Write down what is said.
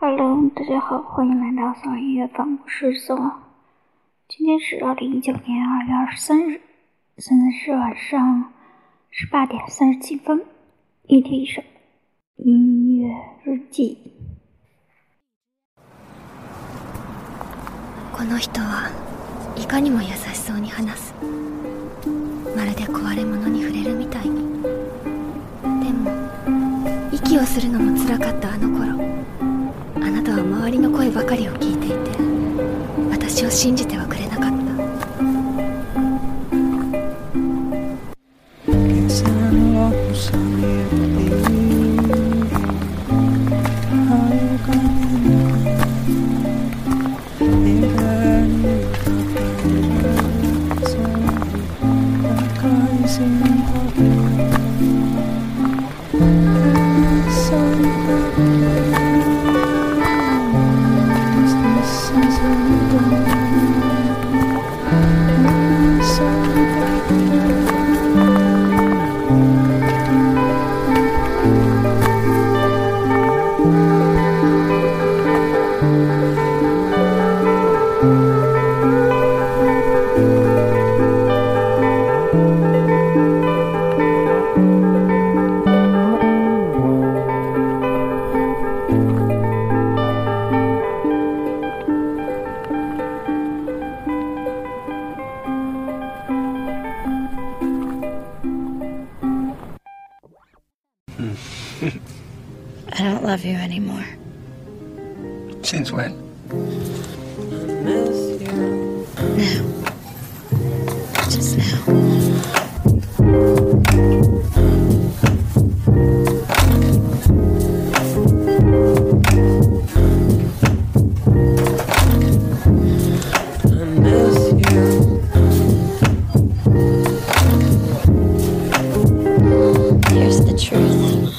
Hello，大家好，欢迎来到宋音乐坊，我是宋。今天是二零一九年二月二十三日，现在是晚上十八点三十七分。一天一首音乐日记。この人はいかにも優しそうに話すまるで壊れ物に触れるみたいにでも息をするのもつらかったあの頃 あなたは周りの声ばかりを聞いていて私を信じてはくれなかった。心配 I don't love you anymore. Since when? now. Just now. Here's the truth.